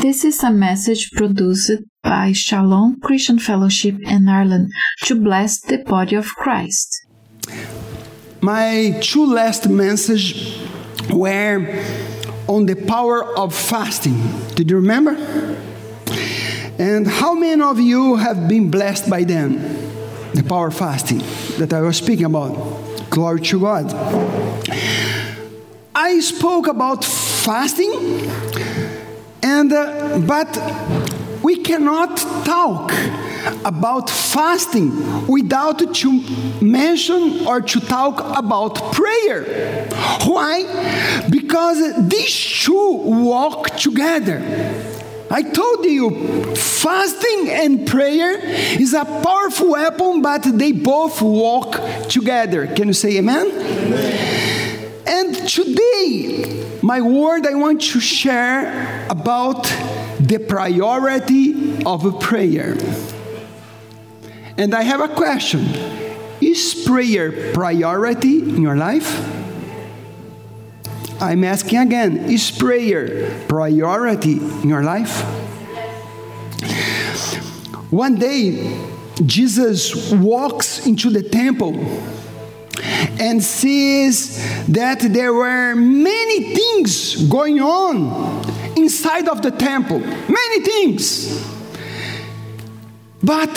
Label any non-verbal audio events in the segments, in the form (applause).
This is a message produced by Shalom Christian Fellowship in Ireland to bless the body of Christ. My two last message were on the power of fasting. Did you remember? And how many of you have been blessed by them? The power of fasting that I was speaking about. Glory to God. I spoke about fasting, and uh, but we cannot talk about fasting without to mention or to talk about prayer. Why? Because these two walk together. I told you, fasting and prayer is a powerful weapon, but they both walk together. Can you say amen? amen? And today, my word I want to share about the priority of prayer. And I have a question Is prayer priority in your life? I'm asking again Is prayer priority in your life? One day, Jesus walks into the temple and sees that there were many things going on inside of the temple. Many things. But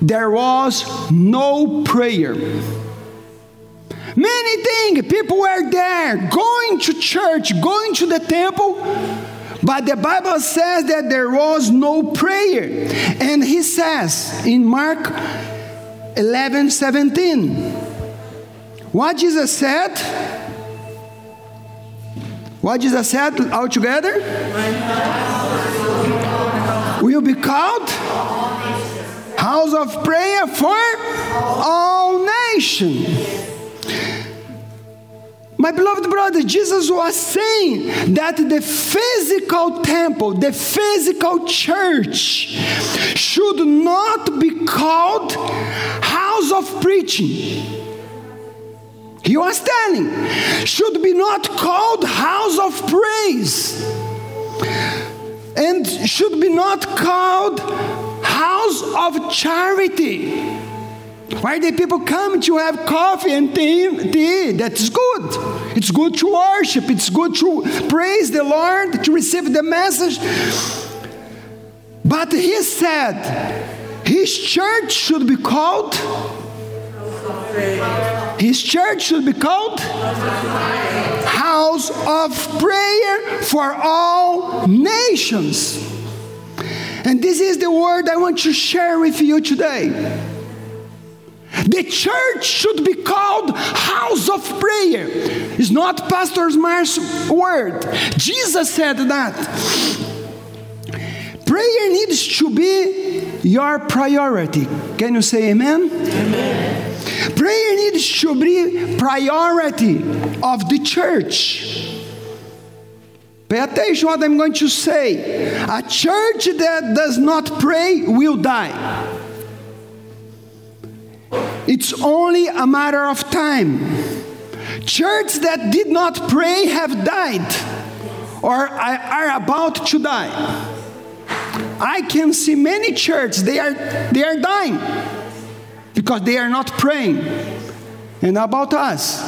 there was no prayer. Many things, people were there, going to church, going to the temple, but the Bible says that there was no prayer. And he says in Mark 11 17, what Jesus said? What Jesus said all together? Will be called house of prayer for all nations. My beloved brother, Jesus was saying that the physical temple, the physical church, should not be called house of preaching. He was telling, should be not called house of praise, and should be not called house of charity why the people come to have coffee and tea? That's good. It's good to worship. It's good to praise the Lord, to receive the message. But he said his church should be called. His church should be called House of Prayer for All Nations. And this is the word I want to share with you today. The church should be called house of prayer. It's not Pastor Mar's word. Jesus said that. Prayer needs to be your priority. Can you say amen? Amen. Prayer needs to be priority of the church. Pay attention what I'm going to say. A church that does not pray will die. It's only a matter of time. Churches that did not pray have died or are about to die. I can see many churches they are they are dying because they are not praying. And about us?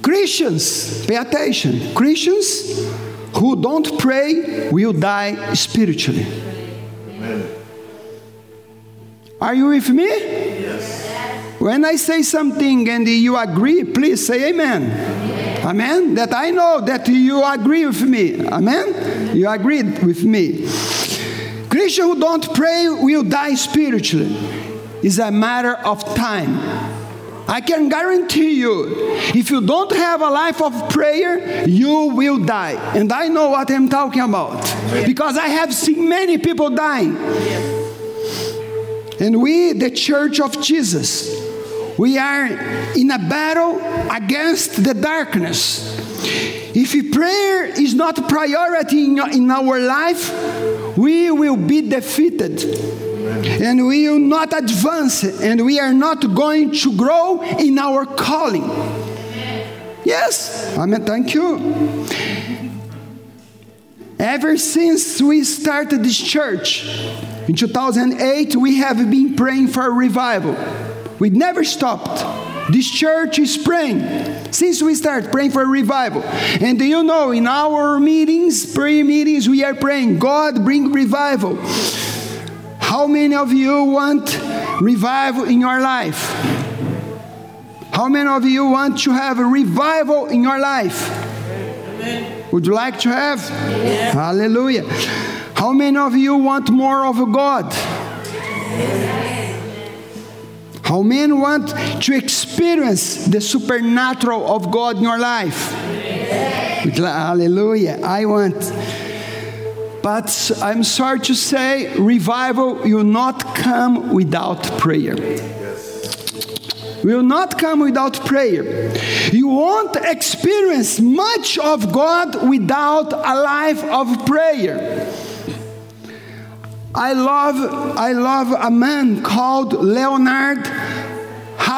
Christians, pay attention. Christians who don't pray will die spiritually. Amen. Are you with me? Yes. When I say something and you agree, please say amen. amen. Amen. That I know that you agree with me. Amen. You agreed with me. Christians who don't pray will die spiritually. It's a matter of time. I can guarantee you, if you don't have a life of prayer, you will die. And I know what I'm talking about because I have seen many people dying. And we, the church of Jesus, we are in a battle against the darkness. If prayer is not a priority in our life, we will be defeated. And we will not advance, and we are not going to grow in our calling. Yes, Amen. Thank you. Ever since we started this church in 2008, we have been praying for revival. We never stopped. This church is praying since we start praying for revival. And do you know, in our meetings, prayer meetings, we are praying, God, bring revival. How many of you want revival in your life? How many of you want to have a revival in your life? Would you like to have? Yeah. Hallelujah. How many of you want more of God? How many want to experience the supernatural of God in your life? Hallelujah. I want. But I'm sorry to say, revival will not come without prayer will not come without prayer. You won't experience much of God without a life of prayer. I love, I love a man called Leonard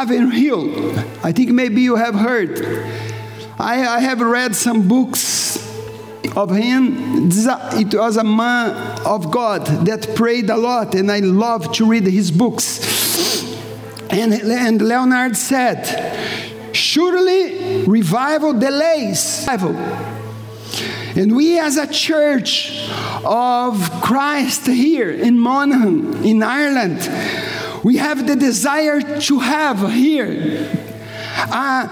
Ravenhill. I think maybe you have heard. I, I have read some books of him. It was a man of God that prayed a lot, and I love to read his books. And, and Leonard said, Surely revival delays. And we, as a church of Christ here in Monaghan, in Ireland, we have the desire to have here a,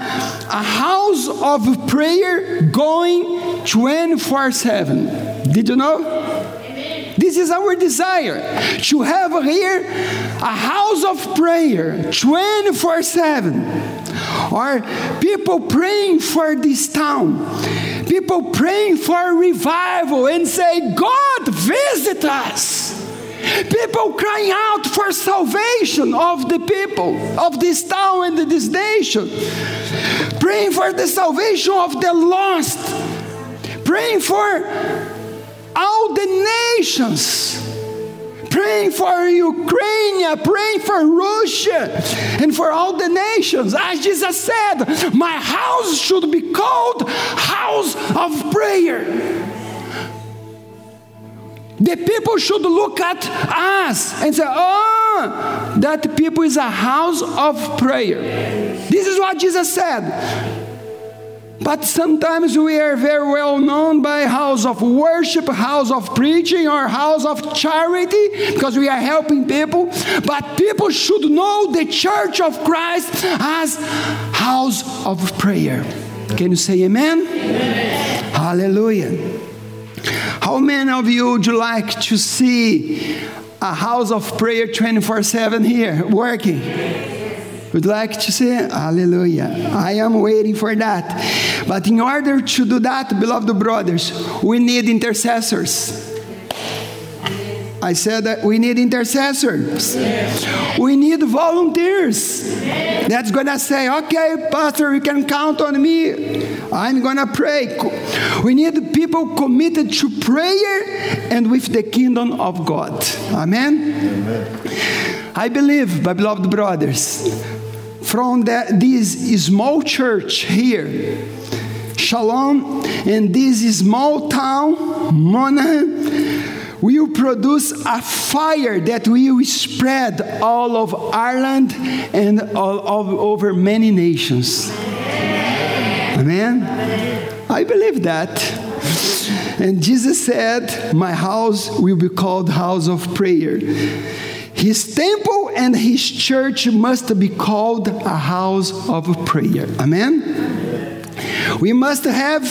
a house of prayer going 24 7. Did you know? This is our desire to have here a house of prayer 24 7. Or people praying for this town, people praying for revival and say, God, visit us. People crying out for salvation of the people of this town and this nation, praying for the salvation of the lost, praying for all the nations praying for Ukraine, praying for Russia, and for all the nations. As Jesus said, my house should be called house of prayer. The people should look at us and say, Oh, that people is a house of prayer. This is what Jesus said. But sometimes we are very well known by house of worship, house of preaching, or house of charity because we are helping people. But people should know the church of Christ as house of prayer. Can you say amen? amen. Hallelujah. How many of you would you like to see a house of prayer 24 7 here working? Would like to say hallelujah. I am waiting for that. But in order to do that, beloved brothers, we need intercessors. I said that we need intercessors. We need volunteers. That's going to say, okay, Pastor, you can count on me. I'm to pray. We need people committed to prayer and with the kingdom of God. Amen. Amen. I believe, my beloved brothers, from the, this small church here, Shalom, and this small town, Monaghan, will produce a fire that will spread all of Ireland and all, over many nations. Amen? I believe that. And Jesus said, My house will be called house of prayer. His temple and his church must be called a house of prayer. Amen? We must have,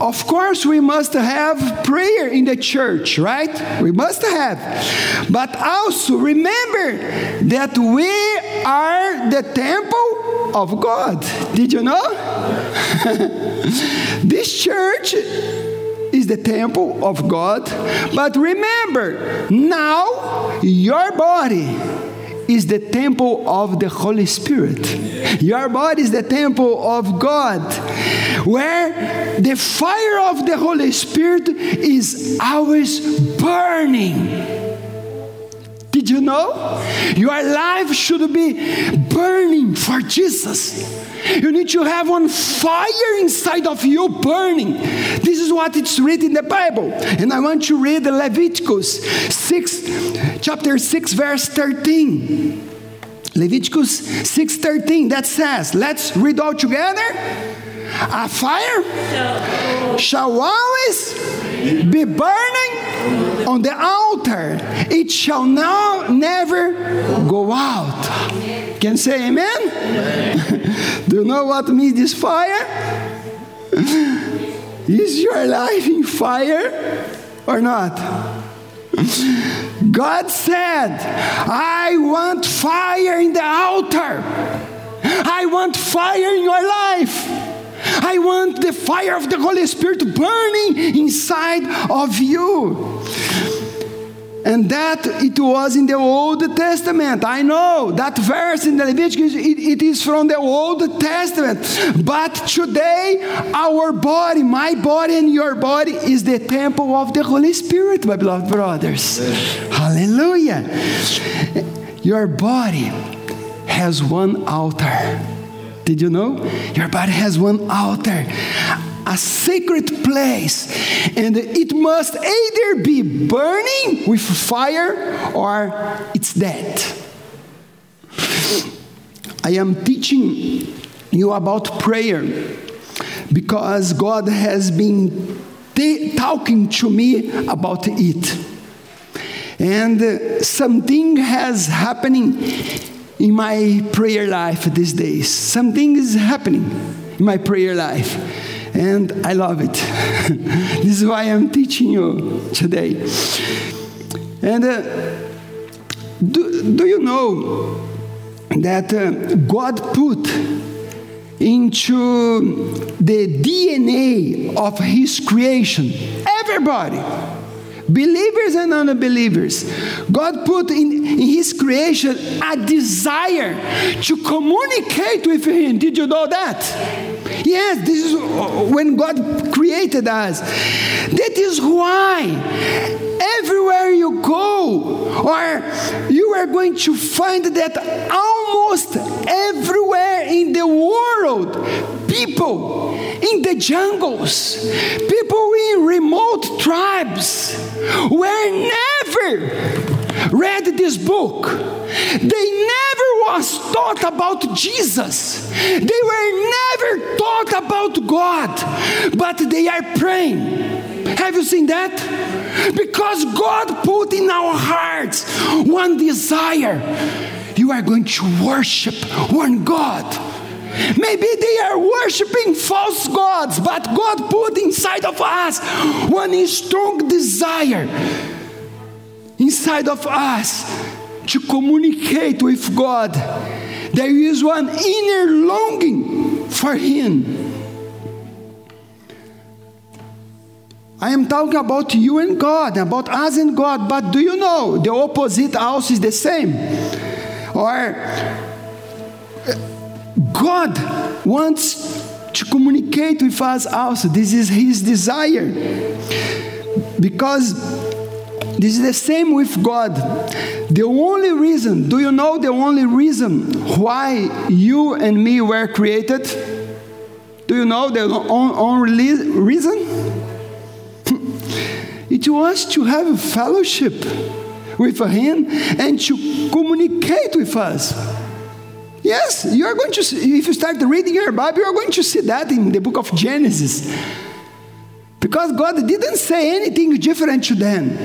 of course, we must have prayer in the church, right? We must have. But also remember that we are the temple of God. Did you know? (laughs) this church is the temple of God. But remember, now your body is the temple of the Holy Spirit. Your body is the temple of God, where the fire of the Holy Spirit is always burning. Did you know? Your life should be burning for Jesus. You need to have one fire inside of you burning. This is what it's written in the Bible. And I want to read Leviticus 6, chapter 6, verse 13. Leviticus 6:13 that says, let's read all together. A fire shall always be burning on the altar. It shall now never go out. Can say amen? amen. (laughs) Do you know what means fire? Is your life in fire or not? God said, I want fire in the altar. I want fire in your life. I want the fire of the Holy Spirit burning inside of you. And that it was in the Old Testament. I know that verse in the Leviticus, it, it is from the Old Testament. But today, our body, my body and your body, is the temple of the Holy Spirit, my beloved brothers. Hallelujah. Your body has one altar. Did you know? Your body has one altar a sacred place, and it must either be burning with fire or it's dead. I am teaching you about prayer because God has been talking to me about it. And something has happening in my prayer life these days. Something is happening in my prayer life and I love it. (laughs) this is why I'm teaching you today. And uh, do, do you know that uh, God put into the DNA of His creation everybody? Believers and unbelievers. God put in, in, His creation a desire to communicate with Him. Did you know that? Yes, this is when God created us. That is why everywhere you go, or you are going to find that almost everywhere in the world, people in the jungles, people in remote tribes were never read this book. They never was taught about Jesus. They were never taught about God, but they are praying. Have you seen that? Because God put in our hearts one desire. You are going to worship one God. Maybe they are worshiping false gods, but God put inside of us one strong desire inside of us to communicate with God. There is one inner longing for Him. I am talking about you and God, about us and God, but do you know the opposite also is the same? Or God wants to communicate with us also. This is His desire. Because this is the same with God. The only reason, do you know the only reason why you and me were created? Do you know the only reason? (laughs) it was to have fellowship with Him and to communicate with us. Yes, you are going to see, if you start reading your Bible, you are going to see that in the book of Genesis. Because God didn't say anything different to them.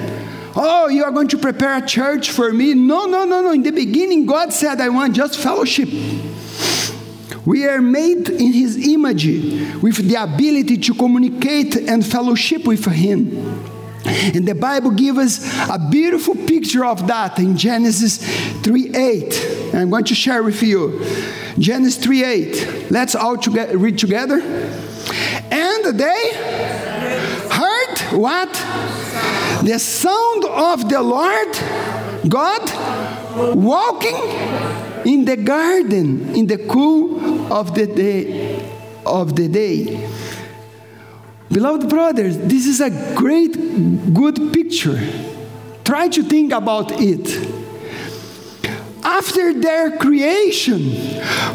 Oh, you are going to prepare a church for me? No, no, no, no. In the beginning, God said, I want just fellowship. We are made in His image with the ability to communicate and fellowship with Him. And the Bible gives us a beautiful picture of that in Genesis 3 8. I'm going to share with you. Genesis 3 8. Let's all together, read together. And they heard what? The sound of the Lord God walking in the garden in the cool of the day of the day. Beloved brothers, this is a great, good picture. Try to think about it. after their creation,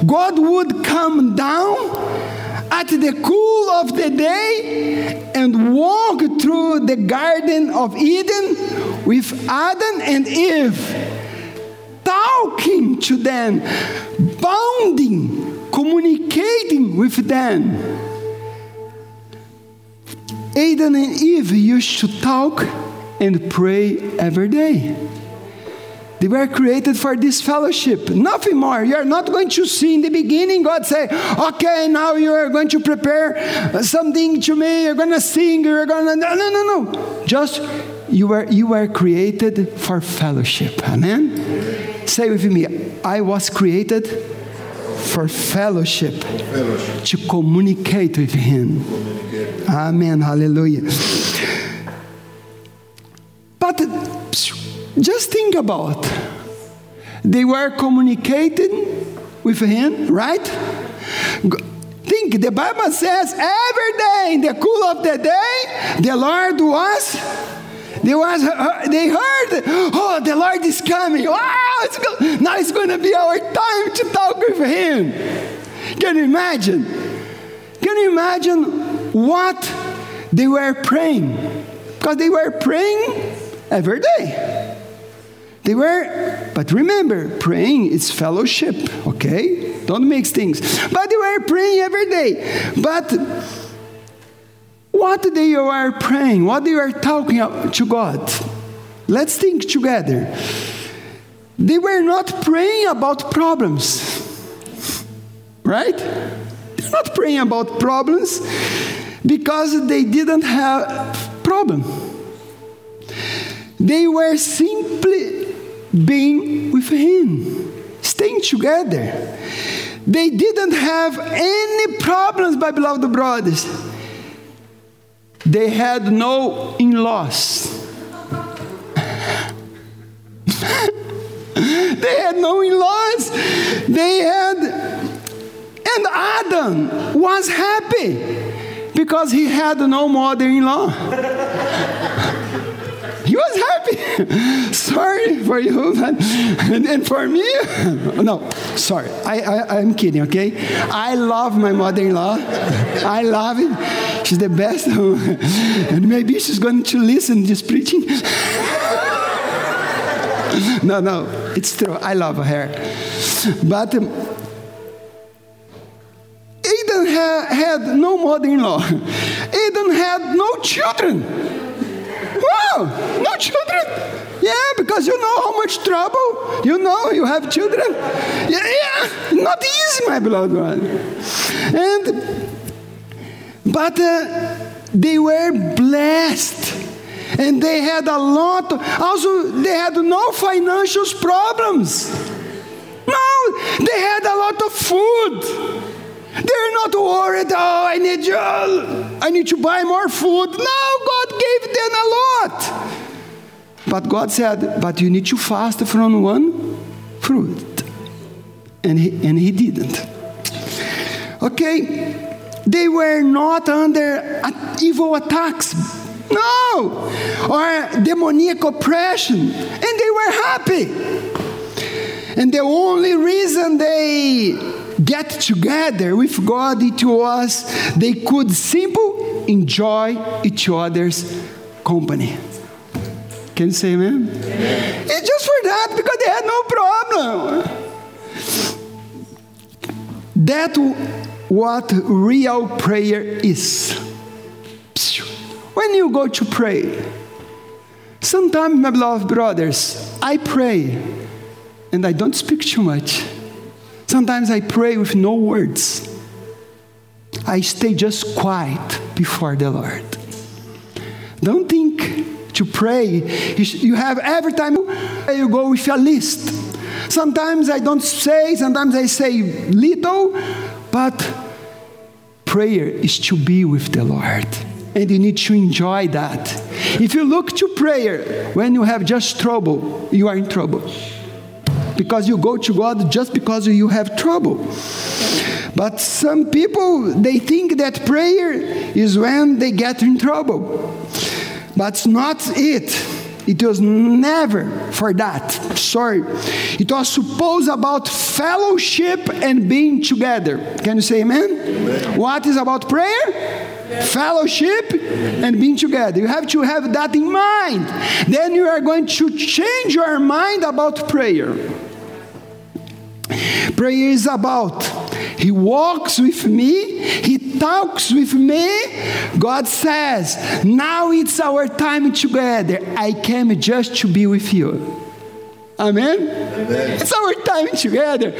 God would come down at the cool of the day and walk through the Garden of Eden with Adam and Eve, talking to them, bonding, communicating with them. Adam and Eve used to talk and pray every day. They were created for this fellowship, nothing more. You are not going to see in the beginning God say, okay, now you are going to prepare something to me, you're going to sing, you're going to. No, no, no. Just you were, you were created for fellowship. Amen? Say with me, I was created for fellowship, fellowship. to communicate with Him. Amen. Hallelujah. But just think about they were communicating with him, right? Think the Bible says every day in the cool of the day, the Lord was. They, was, uh, they heard, oh, the Lord is coming. Wow, it's go- now it's going to be our time to talk with Him. Can you imagine? Can you imagine what they were praying? Because they were praying every day. They were, but remember, praying is fellowship, okay? Don't mix things. But they were praying every day. But what they were praying, what they were talking to God, let's think together. They were not praying about problems, right? Not praying about problems because they didn't have problem. They were simply being with Him, staying together. They didn't have any problems, my beloved brothers. They had no in laws. (laughs) they had no in laws. They had, and Adam was happy because he had no mother in law. (laughs) He was happy. (laughs) sorry for you, (laughs) but, and for me, no, sorry. I, I, I'm kidding, okay? I love my mother in law. I love it. She's the best. and maybe she's going to listen just preaching. no, no, it's true. I love her. But um, ha- had no mother in law, Eden had no children. Wow, no children. Yeah, because you know how much trouble. You know you have children. Yeah, yeah not easy, my beloved one. And but uh, they were blessed. And they had a lot, also, they had no financial problems. No, they had a lot of food. They're not worried, oh, I need, uh, I need to buy more food. No, God gave them a lot. But God said, but you need to fast from one fruit. And he, and he didn't. Okay, they were not under evil attacks. No, or demonic oppression. And they were happy. And the only reason they get together with God, it was they could simply enjoy each other's company. Can you say amen? amen? It's just for that because they had no problem. That what real prayer is. When you go to pray, sometimes, my beloved brothers, I pray and I don't speak too much. Sometimes I pray with no words. I stay just quiet before the Lord. Don't think to pray. You have every time you go with a list. Sometimes I don't say, sometimes I say little, but prayer is to be with the Lord. And you need to enjoy that. If you look to prayer when you have just trouble, you are in trouble because you go to God just because you have trouble. But some people, they think that prayer is when they get in trouble. But it's not it. It was never for that. Sorry. It was supposed about fellowship and being together. Can you say amen? amen. What is about prayer? fellowship and being together. You have to have that in mind. Then you are going to change your mind about prayer. Prayer is about He walks with me, He talks with me. God says, Now it's our time together. I came just to be with you. Amen? Amen. It's our time together.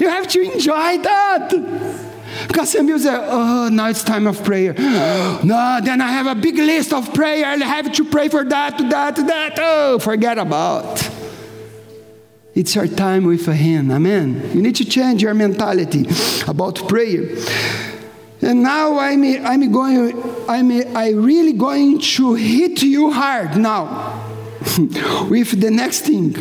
You have to enjoy that. Because some people say, oh, now it's time of prayer. (gasps) No, then I have a big list of prayer. I have to pray for that, that, that. Oh, forget about. It's our time with Him. Amen. You need to change your mentality about prayer. And now I'm, I'm going, I'm I really going to hit you hard now (laughs) with the next thing.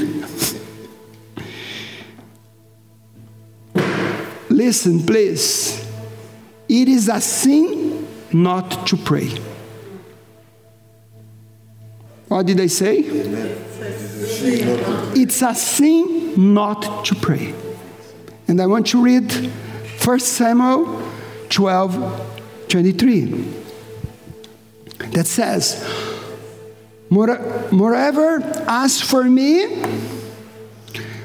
Listen, please. It is a sin not to pray. What did I say? It's a sin not to pray. And I want to read 1 Samuel 12 23. That says, Moreover, as for me,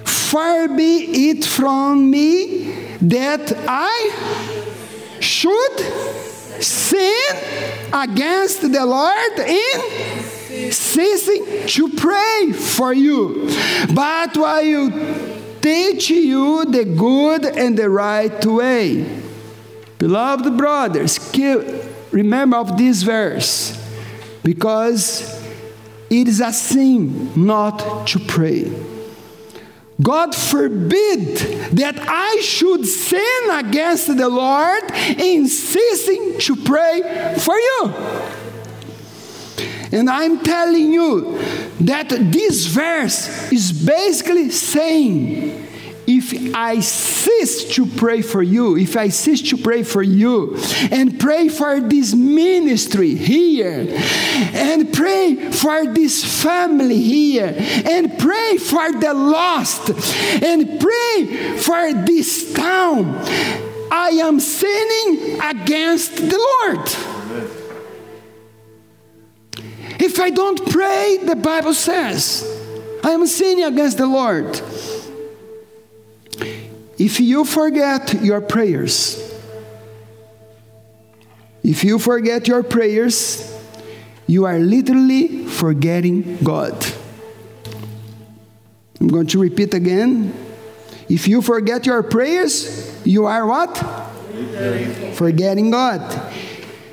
far be it from me that I should sin against the Lord in ceasing to pray for you, but while you teach you the good and the right way. Beloved brothers, keep, remember of this verse because it is a sin not to pray. God forbid that I should sin against the Lord in ceasing to pray for you. And I'm telling you that this verse is basically saying if I cease to pray for you, if I cease to pray for you and pray for this ministry here, and pray for this family here, and pray for the lost, and pray for this town, I am sinning against the Lord. If I don't pray, the Bible says, I am sinning against the Lord. If you forget your prayers, if you forget your prayers, you are literally forgetting God. I'm going to repeat again. If you forget your prayers, you are what? Forgetting God.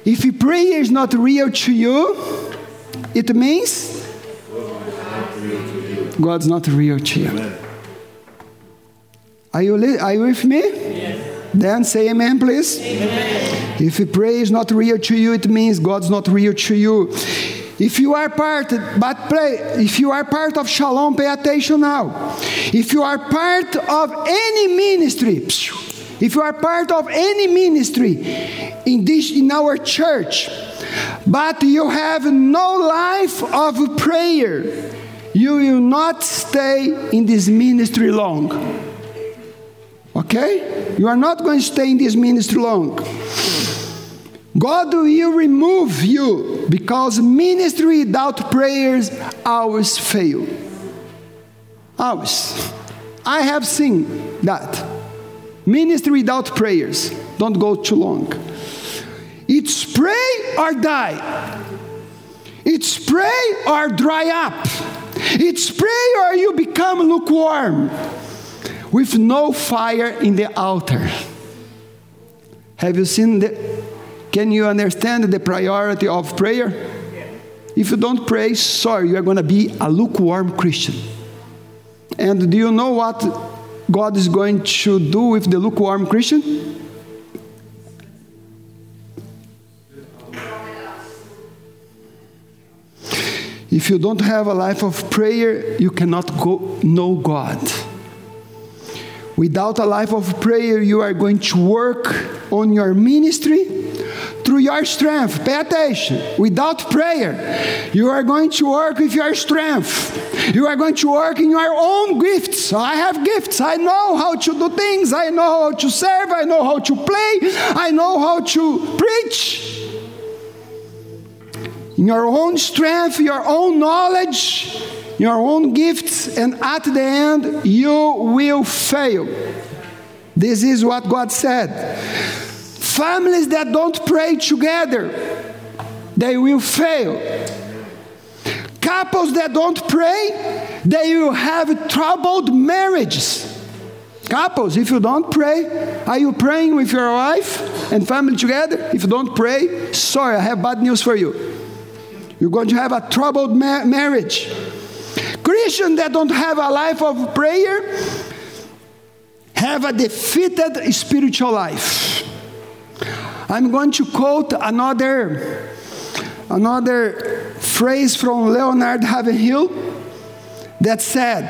If prayer is not real to you, it means God's not real to you. Are you, are you with me? Yes. Then say amen, please. Amen. If prayer is not real to you, it means God's not real to you. If you are part, but pray, if you are part of Shalom, pay attention now. If you are part of any ministry, if you are part of any ministry in this in our church, but you have no life of prayer, you will not stay in this ministry long. Okay? You are not going to stay in this ministry long. God will remove you because ministry without prayers always fail. Always. I have seen that. Ministry without prayers don't go too long. It's pray or die. It's pray or dry up. It's pray or you become lukewarm with no fire in the altar. Have you seen the can you understand the priority of prayer? If you don't pray, sorry, you are going to be a lukewarm Christian. And do you know what God is going to do with the lukewarm Christian? If you don't have a life of prayer, you cannot go, know God. Without a life of prayer, you are going to work on your ministry through your strength. Pay attention. Without prayer, you are going to work with your strength. You are going to work in your own gifts. I have gifts. I know how to do things. I know how to serve. I know how to play. I know how to preach. In your own strength, your own knowledge, your own gifts, and at the end, you will fail. This is what God said. Families that don't pray together, they will fail. Couples that don't pray, they will have troubled marriages. Couples, if you don't pray, are you praying with your wife and family together? If you don't pray, sorry, I have bad news for you. You're going to have a troubled ma- marriage. Christians that don't have a life of prayer have a defeated spiritual life. I'm going to quote another another phrase from Leonard Ravenhill that said,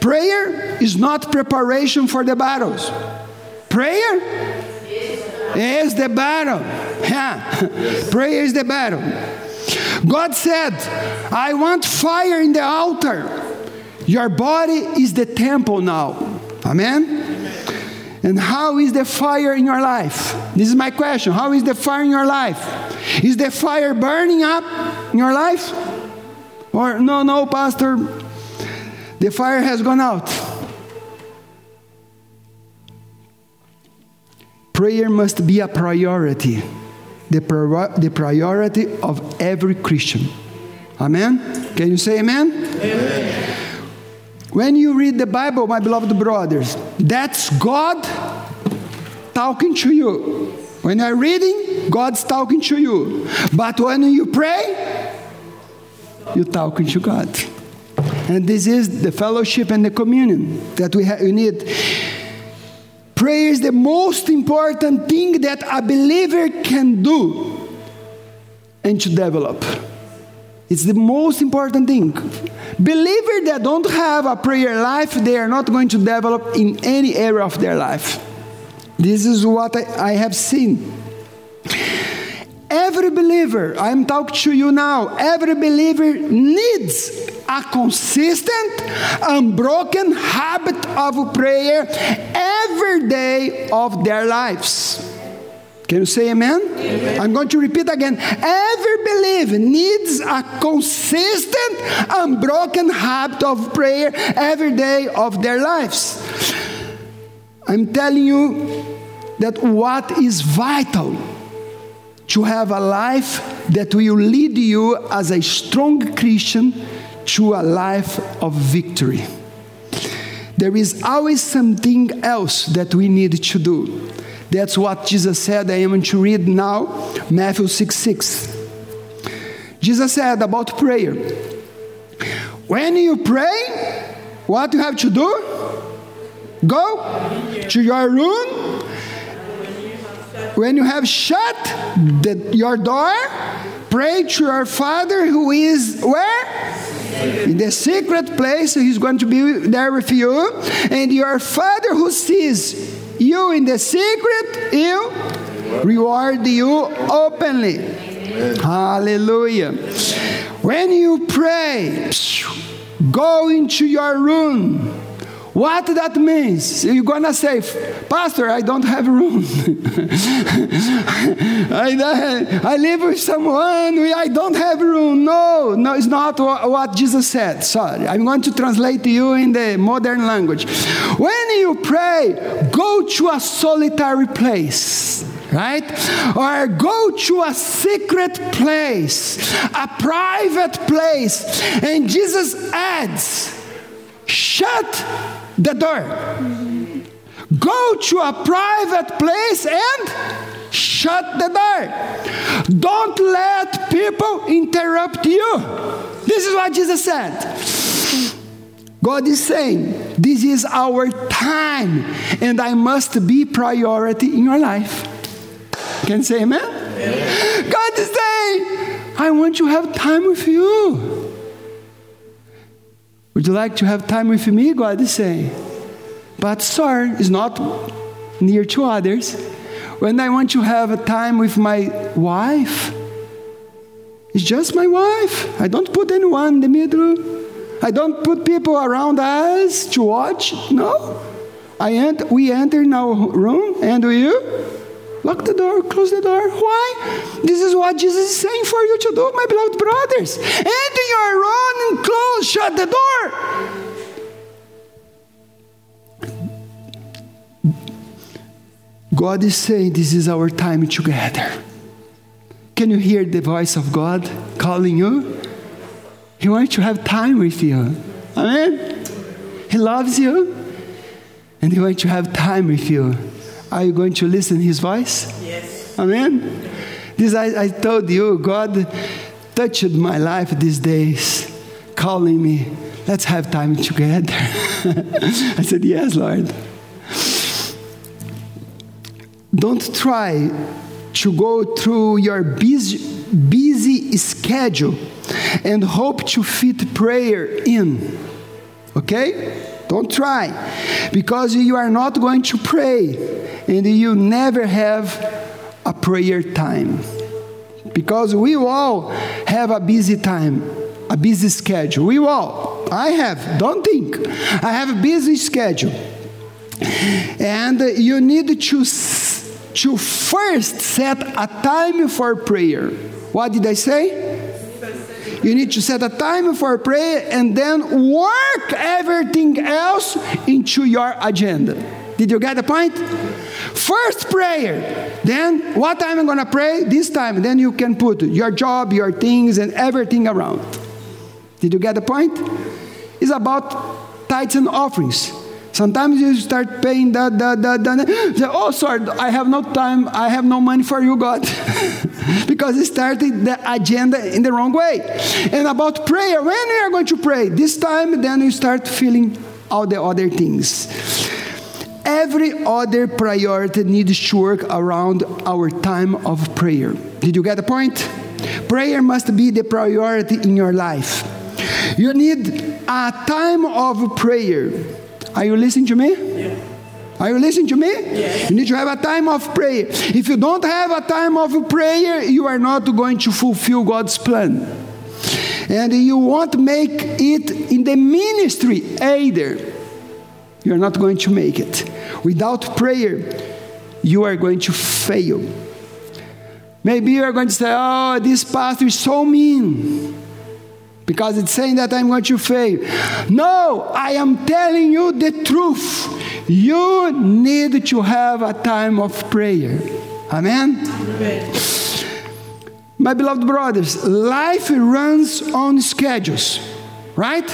Prayer is not preparation for the battles. Prayer is the battle. (laughs) Yeah. (laughs) Prayer is the battle. God said, I want fire in the altar. Your body is the temple now. Amen? And how is the fire in your life? This is my question. How is the fire in your life? Is the fire burning up in your life? Or, no, no, Pastor, the fire has gone out. Prayer must be a priority, the, the priority of every Christian. Amen? Can you say amen? Amen. When you read the Bible, my beloved brothers, that's God talking to you. When you're reading, God's talking to you. But when you pray, you're talking to God. And this is the fellowship and the communion that we, ha- we need. Prayer is the most important thing that a believer can do and to develop. It's the most important thing. Believers that don't have a prayer life, they are not going to develop in any area of their life. This is what I, I have seen. Every believer, I'm talking to you now, every believer needs a consistent, unbroken habit of prayer every day of their lives. Can you say amen? amen? I'm going to repeat again. Every believer needs a consistent, unbroken habit of prayer every day of their lives. I'm telling you that what is vital to have a life that will lead you as a strong Christian to a life of victory. There is always something else that we need to do. That's what Jesus said. I am going to read now Matthew 6 6. Jesus said about prayer. When you pray, what you have to do? Go to your room. When you have shut the, your door, pray to your Father who is where? In the secret place, He's going to be there with you. And your Father who sees you in the secret, you reward you openly. Hallelujah. When you pray, go into your room. What that means? You're gonna say, Pastor, I don't have room. (laughs) I, I live with someone, I don't have room. No, no, it's not what Jesus said. Sorry, I'm going to translate to you in the modern language. When you pray, go to a solitary place right? Or go to a secret place, a private place. And Jesus adds, shut the door. Go to a private place and shut the door. Don't let people interrupt you. This is what Jesus said. God is saying, This is our time, and I must be priority in your life. Can you say amen? amen? God is saying, I want to have time with you. Would you like to have time with me? God is saying. But, sir, is not near to others. When I want to have a time with my wife, it's just my wife. I don't put anyone in the middle. I don't put people around us to watch. No. I ent- we enter in our room and we lock the door, close the door. Why? This is what Jesus is saying for you to do, my beloved brothers. Enter your room and close, shut the door. God is saying this is our time together. Can you hear the voice of God calling you? He wants to have time with you. Amen. He loves you and he wants to have time with you. Are you going to listen his voice? Yes. Amen. This I, I told you, God touched my life these days, calling me, let's have time together. (laughs) I said, Yes, Lord. Don't try to go through your busy, busy schedule and hope to fit prayer in. Okay? Don't try. Because you are not going to pray and you never have a prayer time. Because we all have a busy time, a busy schedule. We all. I have. Don't think. I have a busy schedule. And you need to to first set a time for prayer. What did I say? You need to set a time for prayer and then work everything else into your agenda. Did you get the point? First prayer. Then what time I'm to pray? This time. Then you can put your job, your things, and everything around. Did you get the point? It's about tithes and offerings. Sometimes you start paying that, that, that, that. Say, oh, sorry, I have no time. I have no money for you, God. (laughs) because it started the agenda in the wrong way. And about prayer, when we are going to pray? This time, then you start feeling all the other things. Every other priority needs to work around our time of prayer. Did you get the point? Prayer must be the priority in your life. You need a time of prayer are you listening to me? Yeah. Are you listening to me? Yes. You need to have a time of prayer. If you don't have a time of prayer, you are not going to fulfill God's plan. And you won't make it in the ministry either. You're not going to make it. Without prayer, you are going to fail. Maybe you are going to say, Oh, this pastor is so mean because it's saying that I'm going to fail. No, I am telling you the truth. You need to have a time of prayer. Amen? Amen. My beloved brothers, life runs on schedules, right?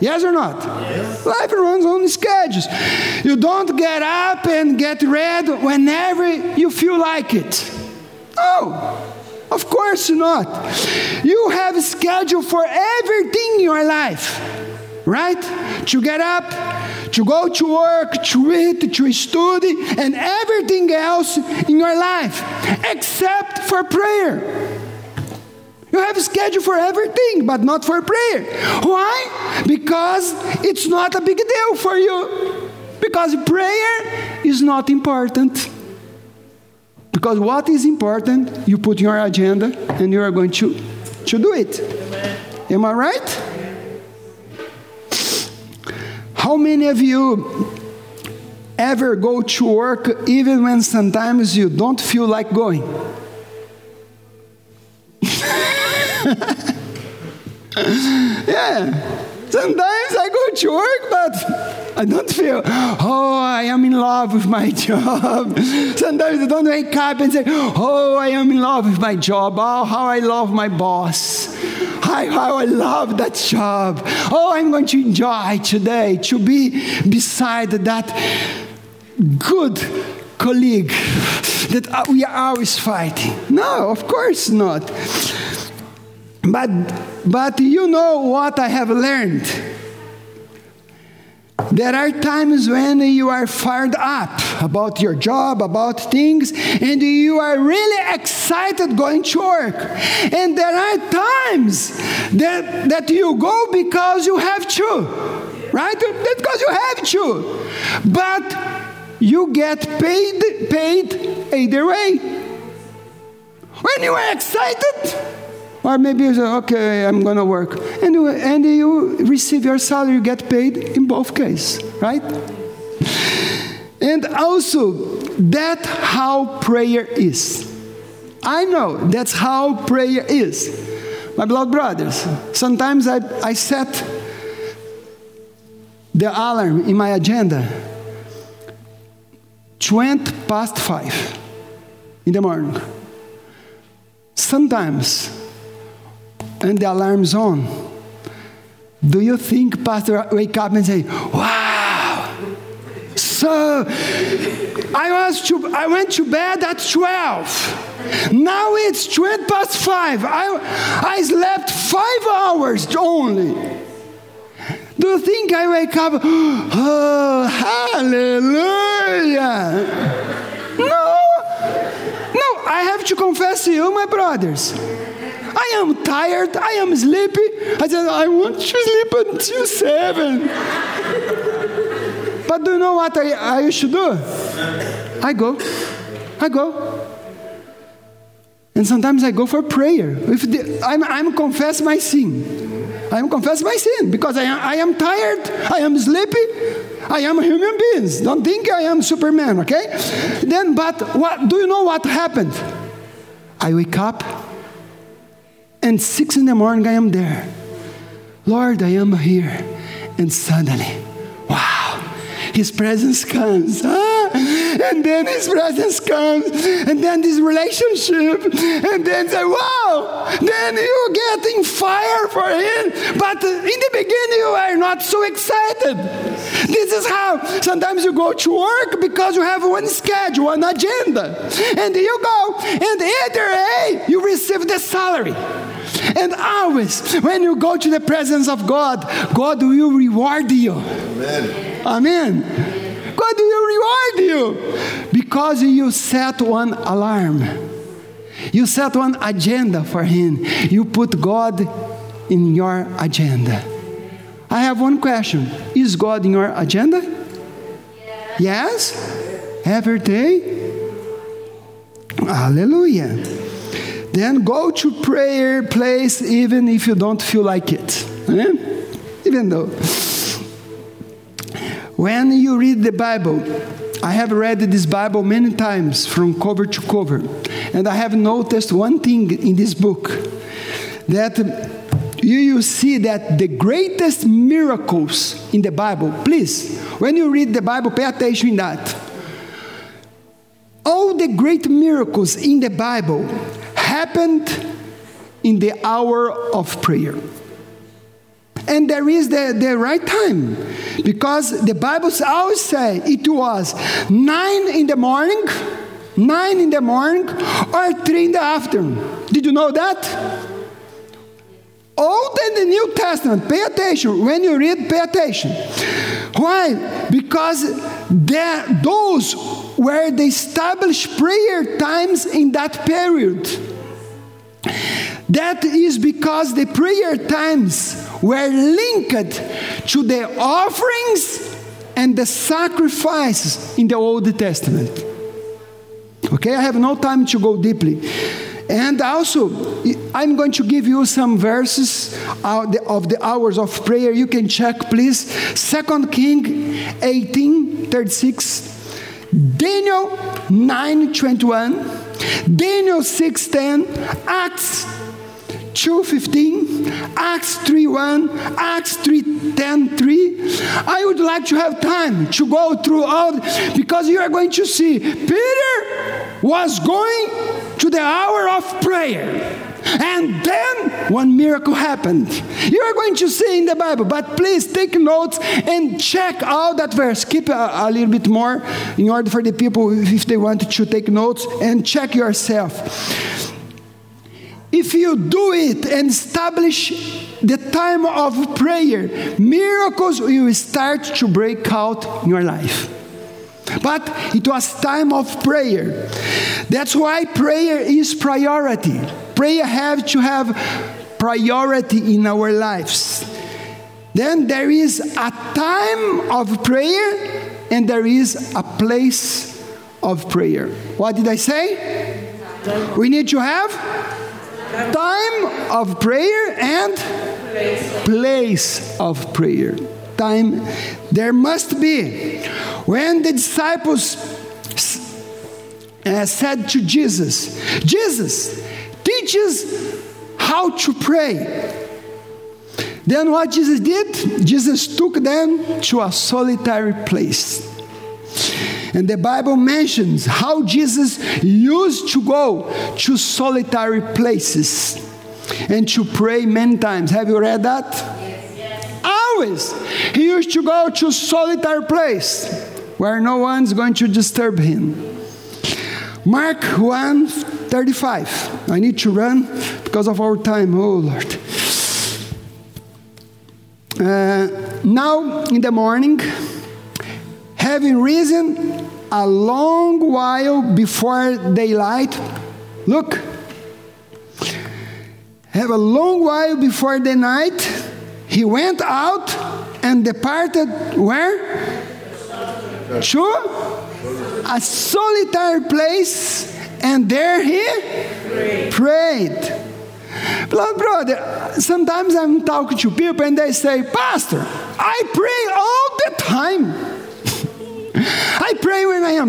Yes or not? Yes. Life runs on schedules. You don't get up and get ready whenever you feel like it. Oh, of course not. You have a schedule for everything in your life, right? To get up, to go to work, to eat, to study, and everything else in your life, except for prayer. You have a schedule for everything, but not for prayer. Why? Because it's not a big deal for you. Because prayer is not important. Because what is important, you put your agenda and you are going to, to do it. Am I right? How many of you ever go to work even when sometimes you don't feel like going? (laughs) yeah. Sometimes I go to work, but I don't feel, oh, I am in love with my (laughs) job. Sometimes I don't wake up and say, oh, I am in love with my job. Oh, how I love my boss. How, how I love that job. Oh, I'm going to enjoy today to be beside that good colleague that we are always fighting. No, of course not. But, but you know what I have learned? There are times when you are fired up about your job, about things, and you are really excited going to work. And there are times that, that you go because you have to, right? That's because you have to. But you get paid paid either way. When you are excited, or maybe you say, okay, I'm gonna work. And you, and you receive your salary, you get paid in both cases, right? And also, that's how prayer is. I know that's how prayer is. My beloved brothers, sometimes I, I set the alarm in my agenda 20 past 5 in the morning. Sometimes, and the alarm's on, do you think Pastor wake up and say, Wow, so I, was to, I went to bed at 12. Now it's 20 past 5. I, I slept five hours only. Do you think I wake up, (gasps) oh, hallelujah? No. No, I have to confess to you, my brothers. I am tired. I am sleepy. I said, I want to sleep until 7. (laughs) but do you know what I, I should do? I go. I go. And sometimes I go for prayer. If the, I'm, I'm confess my sin. I'm confess my sin because I, I am tired. I am sleepy. I am a human being. Don't think I am Superman, okay? Then, but what do you know what happened? I wake up and six in the morning I am there. Lord, I am here. And suddenly, wow, his presence comes. Ah, and then his presence comes. And then this relationship. And then say, wow, then you're getting fire for him. But in the beginning, you are not so excited. This is how sometimes you go to work because you have one schedule, one agenda. And you go, and either A, you receive the salary. And always, when you go to the presence of God, God will reward you. Amen. Amen. God will reward you because you set one alarm. You set one agenda for Him. You put God in your agenda. I have one question Is God in your agenda? Yes? Every day? Hallelujah. Then go to prayer place even if you don't feel like it. Eh? Even though. When you read the Bible, I have read this Bible many times from cover to cover, and I have noticed one thing in this book that you see that the greatest miracles in the Bible, please, when you read the Bible, pay attention in that. All the great miracles in the Bible happened in the hour of prayer. And there is the, the right time because the Bible always say it was nine in the morning, nine in the morning, or three in the afternoon. Did you know that? Old and the New Testament, pay attention. When you read, pay attention. Why? Because there, those were the established prayer times in that period. That is because the prayer times were linked to the offerings and the sacrifices in the Old Testament. Okay, I have no time to go deeply. And also, I'm going to give you some verses of the hours of prayer. You can check, please. Second King 18 36, Daniel 9 21, Daniel 6 10, Acts 2.15, Acts 3.1, Acts 3.10, 3. I would like to have time to go through all, because you are going to see Peter was going to the hour of prayer. And then one miracle happened. You are going to see in the Bible, but please take notes and check out that verse. Keep a, a, little bit more in order for the people, if they want to take notes, and check yourself. If you do it and establish the time of prayer, miracles will start to break out in your life. But it was time of prayer. That's why prayer is priority. Prayer have to have priority in our lives. Then there is a time of prayer and there is a place of prayer. What did I say? We need to have time of prayer and place of prayer. Time there must be. When the disciples uh, said to Jesus, Jesus, teach us how to pray. Then what Jesus did? Jesus took them to a solitary place. And the Bible mentions how Jesus used to go to solitary places and to pray many times. Have you read that? Yes. Always. He used to go to solitary place where no one's going to disturb him. Mark 1 35. I need to run because of our time. Oh Lord. Uh, now in the morning, having risen a long while before daylight, look, have a long while before the night, he went out and departed where? To a solitary place, and there he prayed. Beloved brother, sometimes I'm talking to people and they say, Pastor, I pray all the time.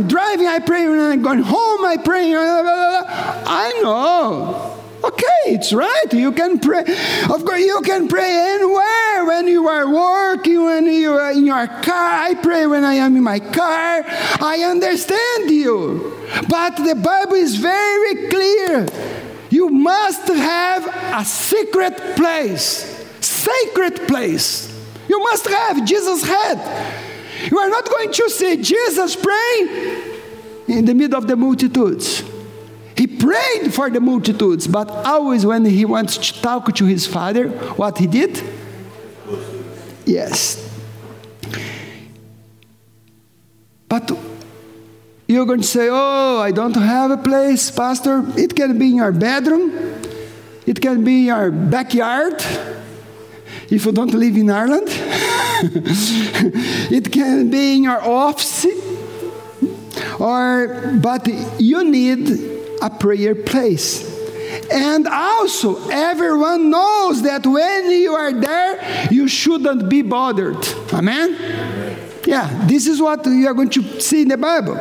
I pray when I am driving, I pray when I'm going home, I pray. I know. Okay, it's right. You can pray. Of course, you can pray anywhere when you are working, when you are in your car. I pray when I am in my car. I understand you. But the Bible is very clear. You must have a secret place, sacred place. You must have Jesus had. You are not going to see Jesus praying in the middle of the multitudes. He prayed for the multitudes, but always when he wants to talk to his father, what he did? Yes. But you're going to say, Oh, I don't have a place, Pastor. It can be in your bedroom, it can be in your backyard if you don't live in Ireland. (laughs) it can be in your office, or but you need a prayer place. And also, everyone knows that when you are there, you shouldn't be bothered. Amen? Yeah, this is what you are going to see in the Bible.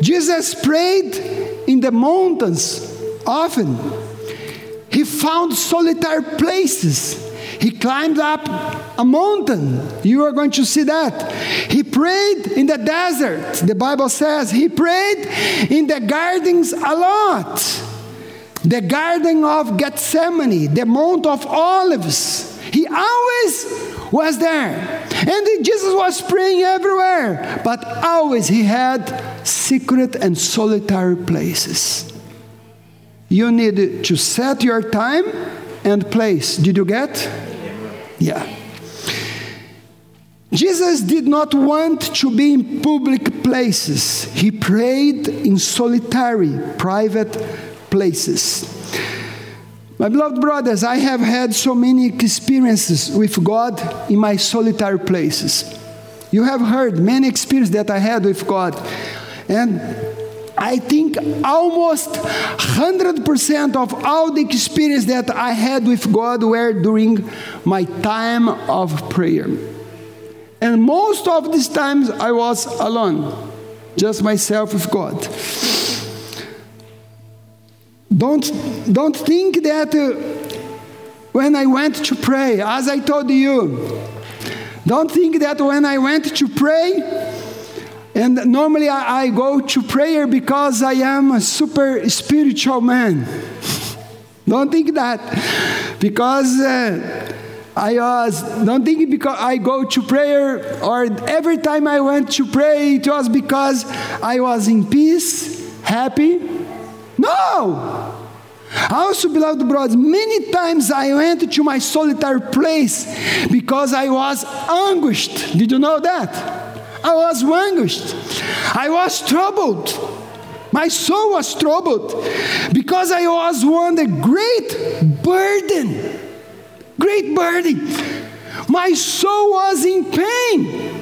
Jesus prayed in the mountains often. He found solitary places he climbed up a mountain. You are going to see that. He prayed in the desert. The Bible says he prayed in the gardens a lot. The garden of Gethsemane, the Mount of Olives. He always was there. And Jesus was praying everywhere, but always he had secret and solitary places. You need to set your time and place. Did you get? Yeah. Jesus did not want to be in public places. He prayed in solitary, private places. My beloved brothers, I have had so many experiences with God in my solitary places. You have heard many experiences that I had with God. And I think almost 100% of all the experience that I had with God were during my time of prayer. And most of these times I was alone, just myself with God. Don't, don't think that uh, when I went to pray, as I told you, don't think that when I went to pray, and normally I, I, go to prayer because I am a super spiritual man. don't think that. Because uh, I was, don't think because I go to prayer or every time I went to pray, it was because I was in peace, happy. No! Also, beloved brothers, many times I went to my solitary place because I was anguished. Did you know that? I was anguished. I was troubled. My soul was troubled because I was under great burden. Great burden. My soul was in pain.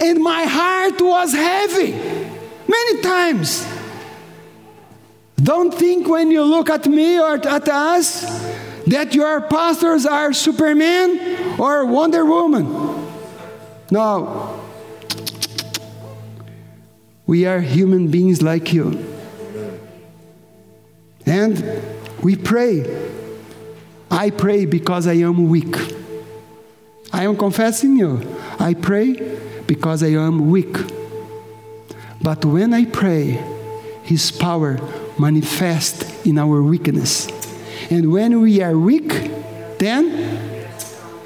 And my heart was heavy many times. Don't think when you look at me or at us that your pastors are Superman or Wonder Woman. No. We are human beings like you. And we pray. I pray because I am weak. I am confessing you. I pray because I am weak. But when I pray, His power manifests in our weakness. And when we are weak, then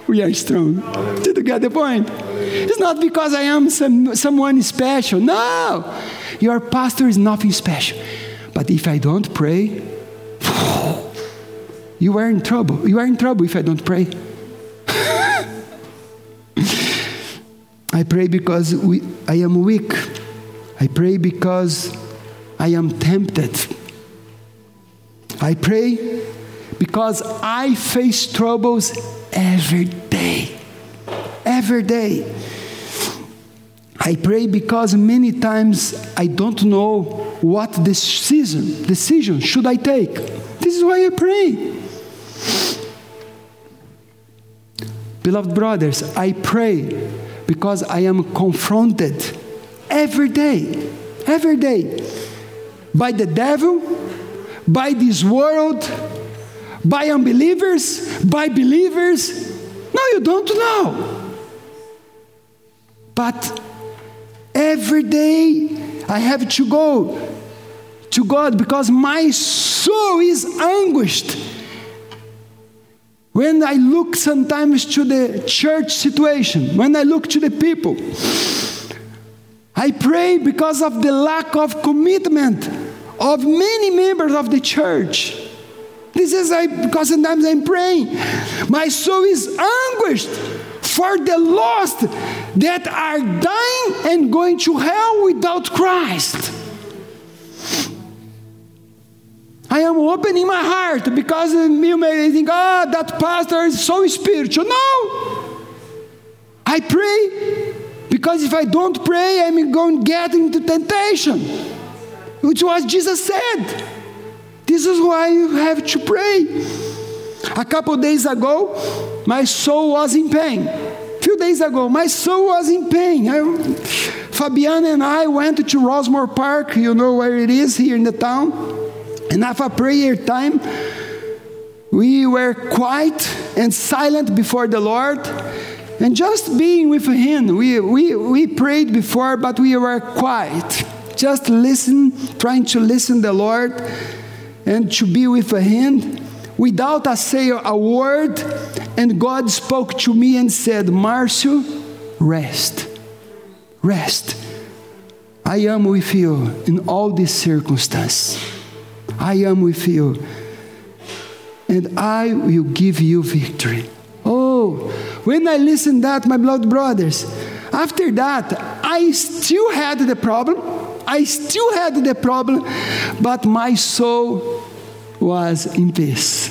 we are strong. Did you get the point? It's not because I am some, someone special. No, your pastor is nothing special. But if I don't pray, (sighs) you are in trouble. You are in trouble if I don't pray. (laughs) I pray because we, I am weak. I pray because I am tempted. I pray because I face troubles every day. Every day. I pray because many times I don't know what decision decision should I take. This is why I pray. Beloved brothers, I pray because I am confronted every day, every day, by the devil, by this world, by unbelievers, by believers. No, you don't know. But every day I have to go to God because my soul is anguished when I look sometimes to the church situation, when I look to the people, I pray because of the lack of commitment of many members of the church. This is I, because sometimes I'm praying. My soul is anguished for the lost that are dying and going to hell without Christ. I am opening my heart because you may think, oh, that pastor is so spiritual. No! I pray because if I don't pray, I'm going to get into temptation, which was Jesus said. This is why you have to pray. A couple days ago, my soul was in pain. Few days ago, my soul was in pain. I, Fabiana and I went to Rossmore Park, you know where it is here in the town. And after prayer time, we were quiet and silent before the Lord and just being with Him. We, we, we prayed before, but we were quiet. Just listen, trying to listen to the Lord and to be with Him without a say a word. And God spoke to me and said, Marcio, rest. Rest. I am with you in all these circumstances. I am with you, and I will give you victory. Oh, when I listened that, my blood brothers, after that, I still had the problem. I still had the problem, but my soul was in peace.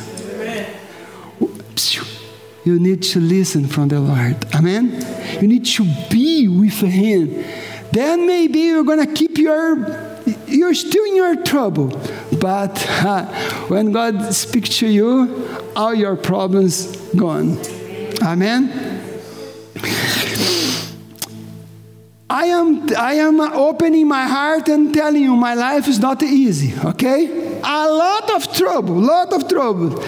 You need to listen from the Lord. Amen. You need to be with Him. Then maybe you're going to keep your you're still in your trouble. But uh, when God speaks to you, all your problems gone. Amen. I am, I am opening my heart and telling you my life is not easy, okay? A lot of trouble, lot of trouble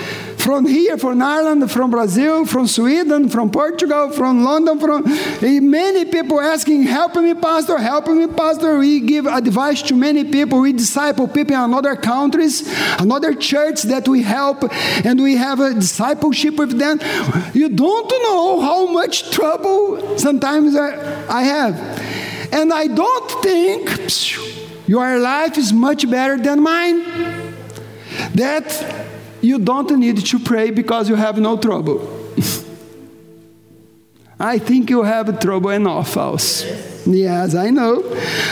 from here, from Ireland, from Brazil, from Sweden, from Portugal, from London, from eh, many people asking, help me, pastor, help me, pastor. We give advice to many people. We disciple people in other countries, another church that we help, and we have a discipleship with them. You don't know how much trouble sometimes I have. And I don't think your life is much better than mine. That you don't need to pray because you have no trouble. (laughs) I think you have trouble enough else. Yes, I know.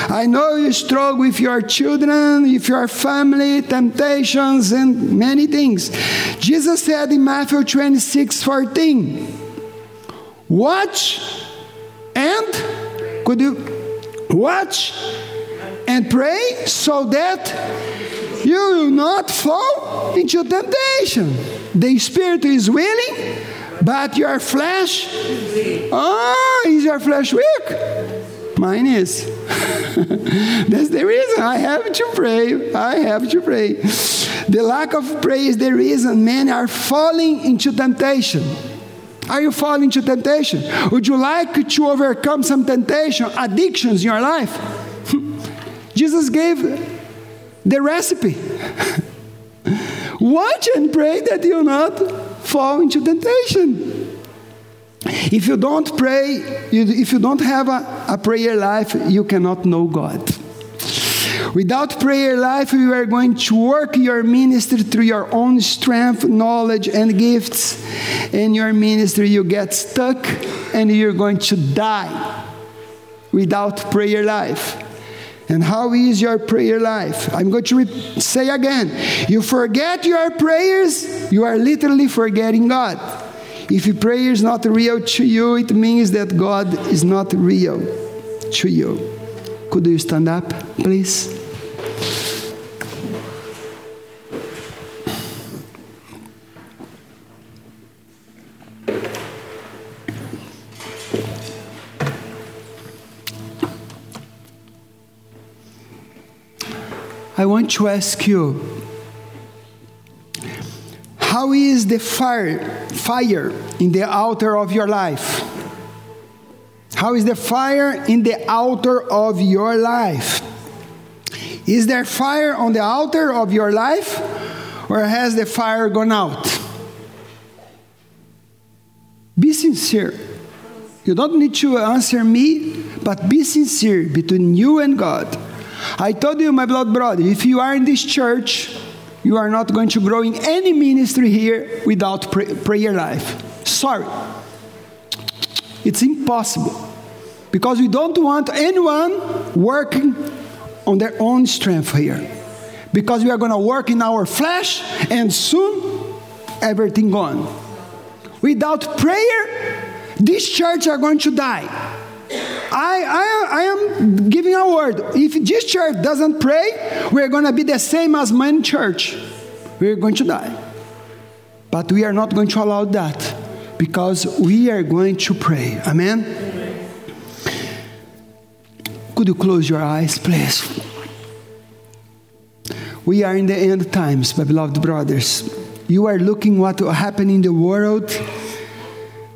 I know you struggle with your children, with your family, temptations, and many things. Jesus said in Matthew 26 14, Watch and Could you watch and pray so that you will not fall into temptation? The spirit is willing, but your flesh, oh, is your flesh weak? Mine is. (laughs) That's the reason I have to pray. I have to pray. The lack of prayer is the reason many are falling into temptation. Are you falling into temptation? Would you like to overcome some temptation, addictions in your life? (laughs) Jesus gave the recipe. (laughs) Watch and pray that you not fall into temptation. If you don't pray, if you don't have a, a prayer life, you cannot know God. Without prayer life, you are going to work your ministry through your own strength, knowledge, and gifts. In your ministry, you get stuck and you're going to die without prayer life. And how is your prayer life? I'm going to re- say again. You forget your prayers, you are literally forgetting God. If your prayer is not real to you, it means that God is not real to you. Could you stand up, please? I want to ask you how is the fire fire in the altar of your life? How is the fire in the altar of your life? Is there fire on the altar of your life or has the fire gone out? Be sincere. You don't need to answer me, but be sincere between you and God. I told you, my blood brother, if you are in this church, you are not going to grow in any ministry here without pray- prayer life. Sorry. It's impossible. Because we don't want anyone working on their own strength here. Because we are going to work in our flesh and soon everything gone. Without prayer, this church are going to die. I, I, I am giving a word. If this church doesn't pray, we're going to be the same as my church. We're going to die. But we are not going to allow that because we are going to pray. Amen? Could you close your eyes, please? We are in the end times, my beloved brothers. You are looking what will happen in the world.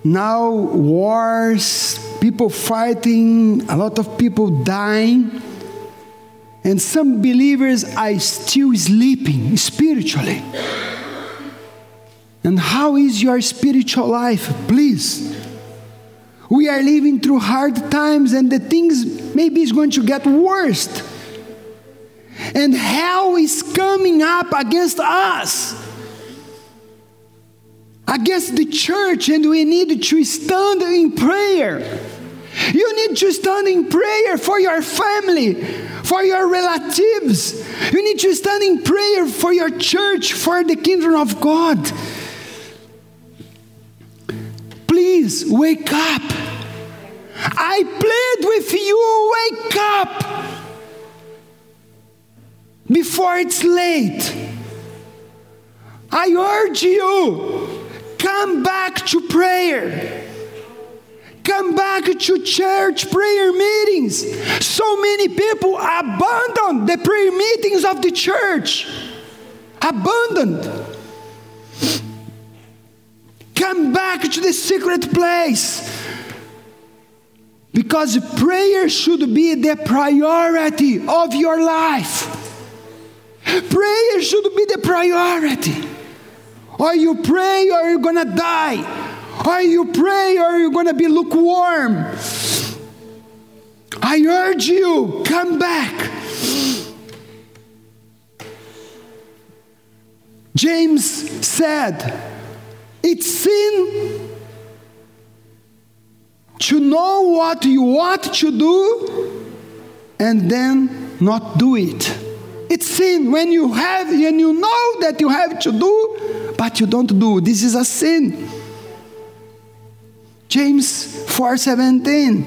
Now, wars, people fighting, a lot of people dying, and some believers are still sleeping spiritually. And how is your spiritual life? Please. We are living through hard times, and the things maybe is going to get worse. And hell is coming up against us against the church, and we need to stand in prayer. You need to stand in prayer for your family, for your relatives. You need to stand in prayer for your church, for the kingdom of God. Please wake up. I plead with you, wake up before it's late. I urge you, come back to prayer. Come back to church prayer meetings. So many people abandon the prayer meetings of the church. Abandoned. Come back to the secret place. Because prayer should be the priority of your life. Prayer should be the priority. Or you pray or you're gonna die. Or you pray or you're to be lukewarm. I urge you, come back. James said, It's sin to know what you want to do and then not do it. It's sin when you have and you know that you have to do, but you don't do. This is a sin. James 4:17.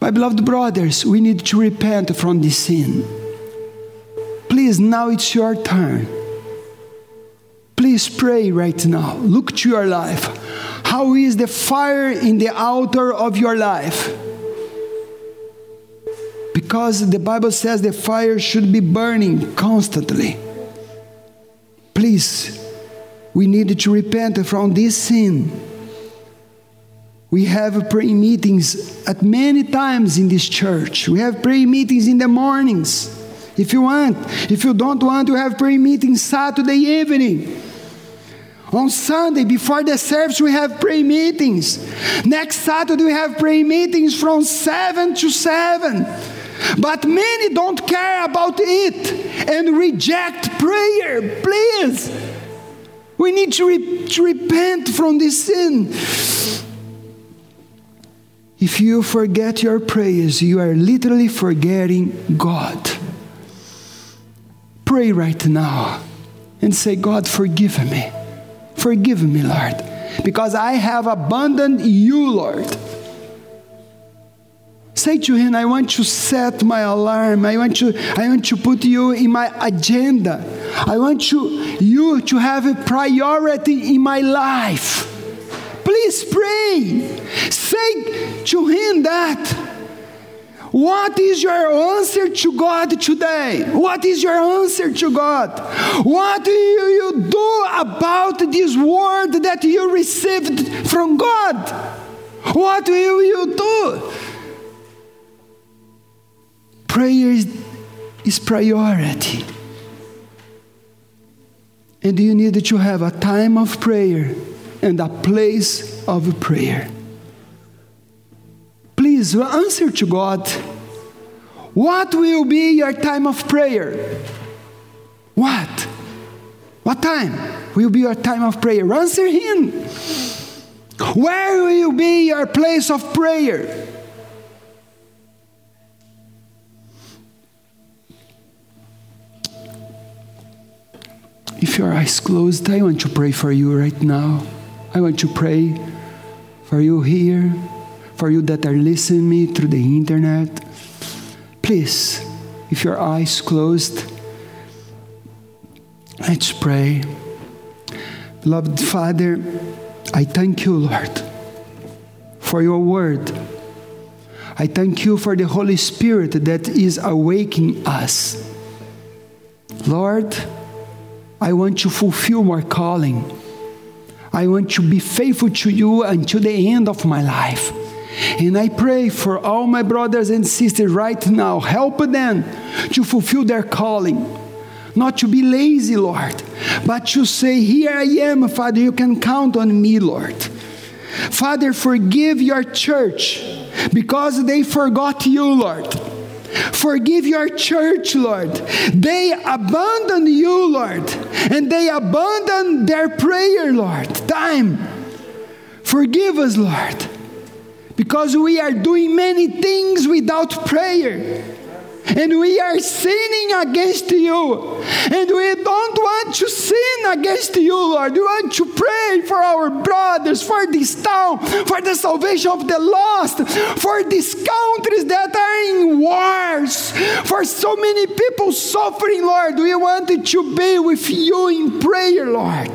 My beloved brothers, we need to repent from this sin. Please, now it's your turn. Please pray right now. Look to your life. How is the fire in the altar of your life? Because the Bible says the fire should be burning constantly. Please, we need to repent from this sin. We have prayer meetings at many times in this church. We have prayer meetings in the mornings. If you want, if you don't want to have prayer meetings Saturday evening, on Sunday, before the service, we have prayer meetings. Next Saturday, we have prayer meetings from 7 to 7. But many don't care about it and reject prayer. Please. We need to, re- to repent from this sin. If you forget your prayers, you are literally forgetting God. Pray right now and say, God, forgive me. Forgive me, Lord, because I have abandoned you, Lord. Say to him, I want to set my alarm. I want to, I want to put you in my agenda. I want you, you to have a priority in my life. Please pray. Say to him that. What is your answer to God today? What is your answer to God? What do you do about this word that you received from God? What will you do? Prayer is, is priority. And you need to have a time of prayer and a place of prayer. Please answer to God. What will be your time of prayer? What? What time will be your time of prayer? Answer Him. Where will be your place of prayer? If your eyes closed, I want to pray for you right now. I want to pray for you here, for you that are listening me through the internet. Please, if your eyes closed, let's pray. Beloved Father, I thank you, Lord, for your word. I thank you for the Holy Spirit that is awakening us. Lord, I want to fulfill my calling. I want to be faithful to you until the end of my life. And I pray for all my brothers and sisters right now, help them to fulfill their calling. Not to be lazy, Lord, but to say, Here I am, Father, you can count on me, Lord. Father, forgive your church because they forgot you, Lord. Forgive your church, Lord. They abandon you, Lord, and they abandon their prayer, Lord. Time. Forgive us, Lord, because we are doing many things without prayer. And we are sinning against you. And we don't want to sin against you, Lord. We want to pray for our brothers, for this town, for the salvation of the lost, for these countries that are in wars, for so many people suffering, Lord. We want to be with you in prayer, Lord.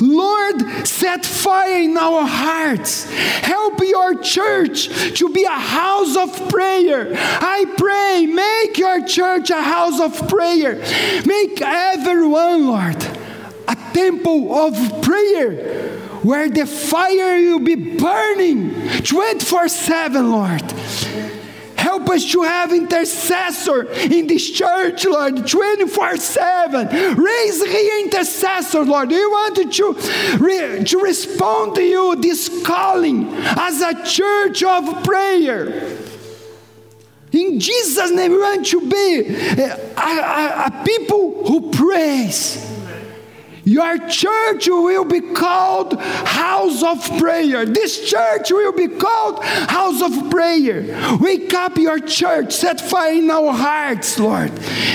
Lord, set fire in our hearts. Help your church to be a house of prayer. I pray, make your church a house of prayer. Make everyone, Lord, a temple of prayer where the fire will be burning 24 7, Lord. Help us to have intercessor in this church, Lord, 24 7. Raise the intercessor, Lord. We want to, re, to respond to you this calling as a church of prayer. In Jesus' name, we want to be a, a, a people who praise. Your church will be called house of prayer. This church will be called house of prayer. Wake up your church, set fire in our hearts, Lord.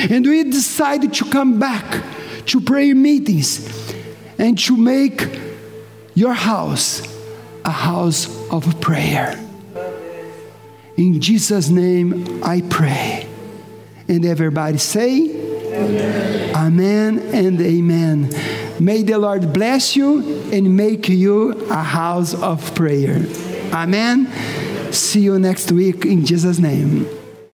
And we decided to come back to prayer meetings and to make your house a house of prayer. In Jesus' name I pray. And everybody say, Amen, amen and amen. May the Lord bless you and make you a house of prayer. Amen. See you next week in Jesus' name.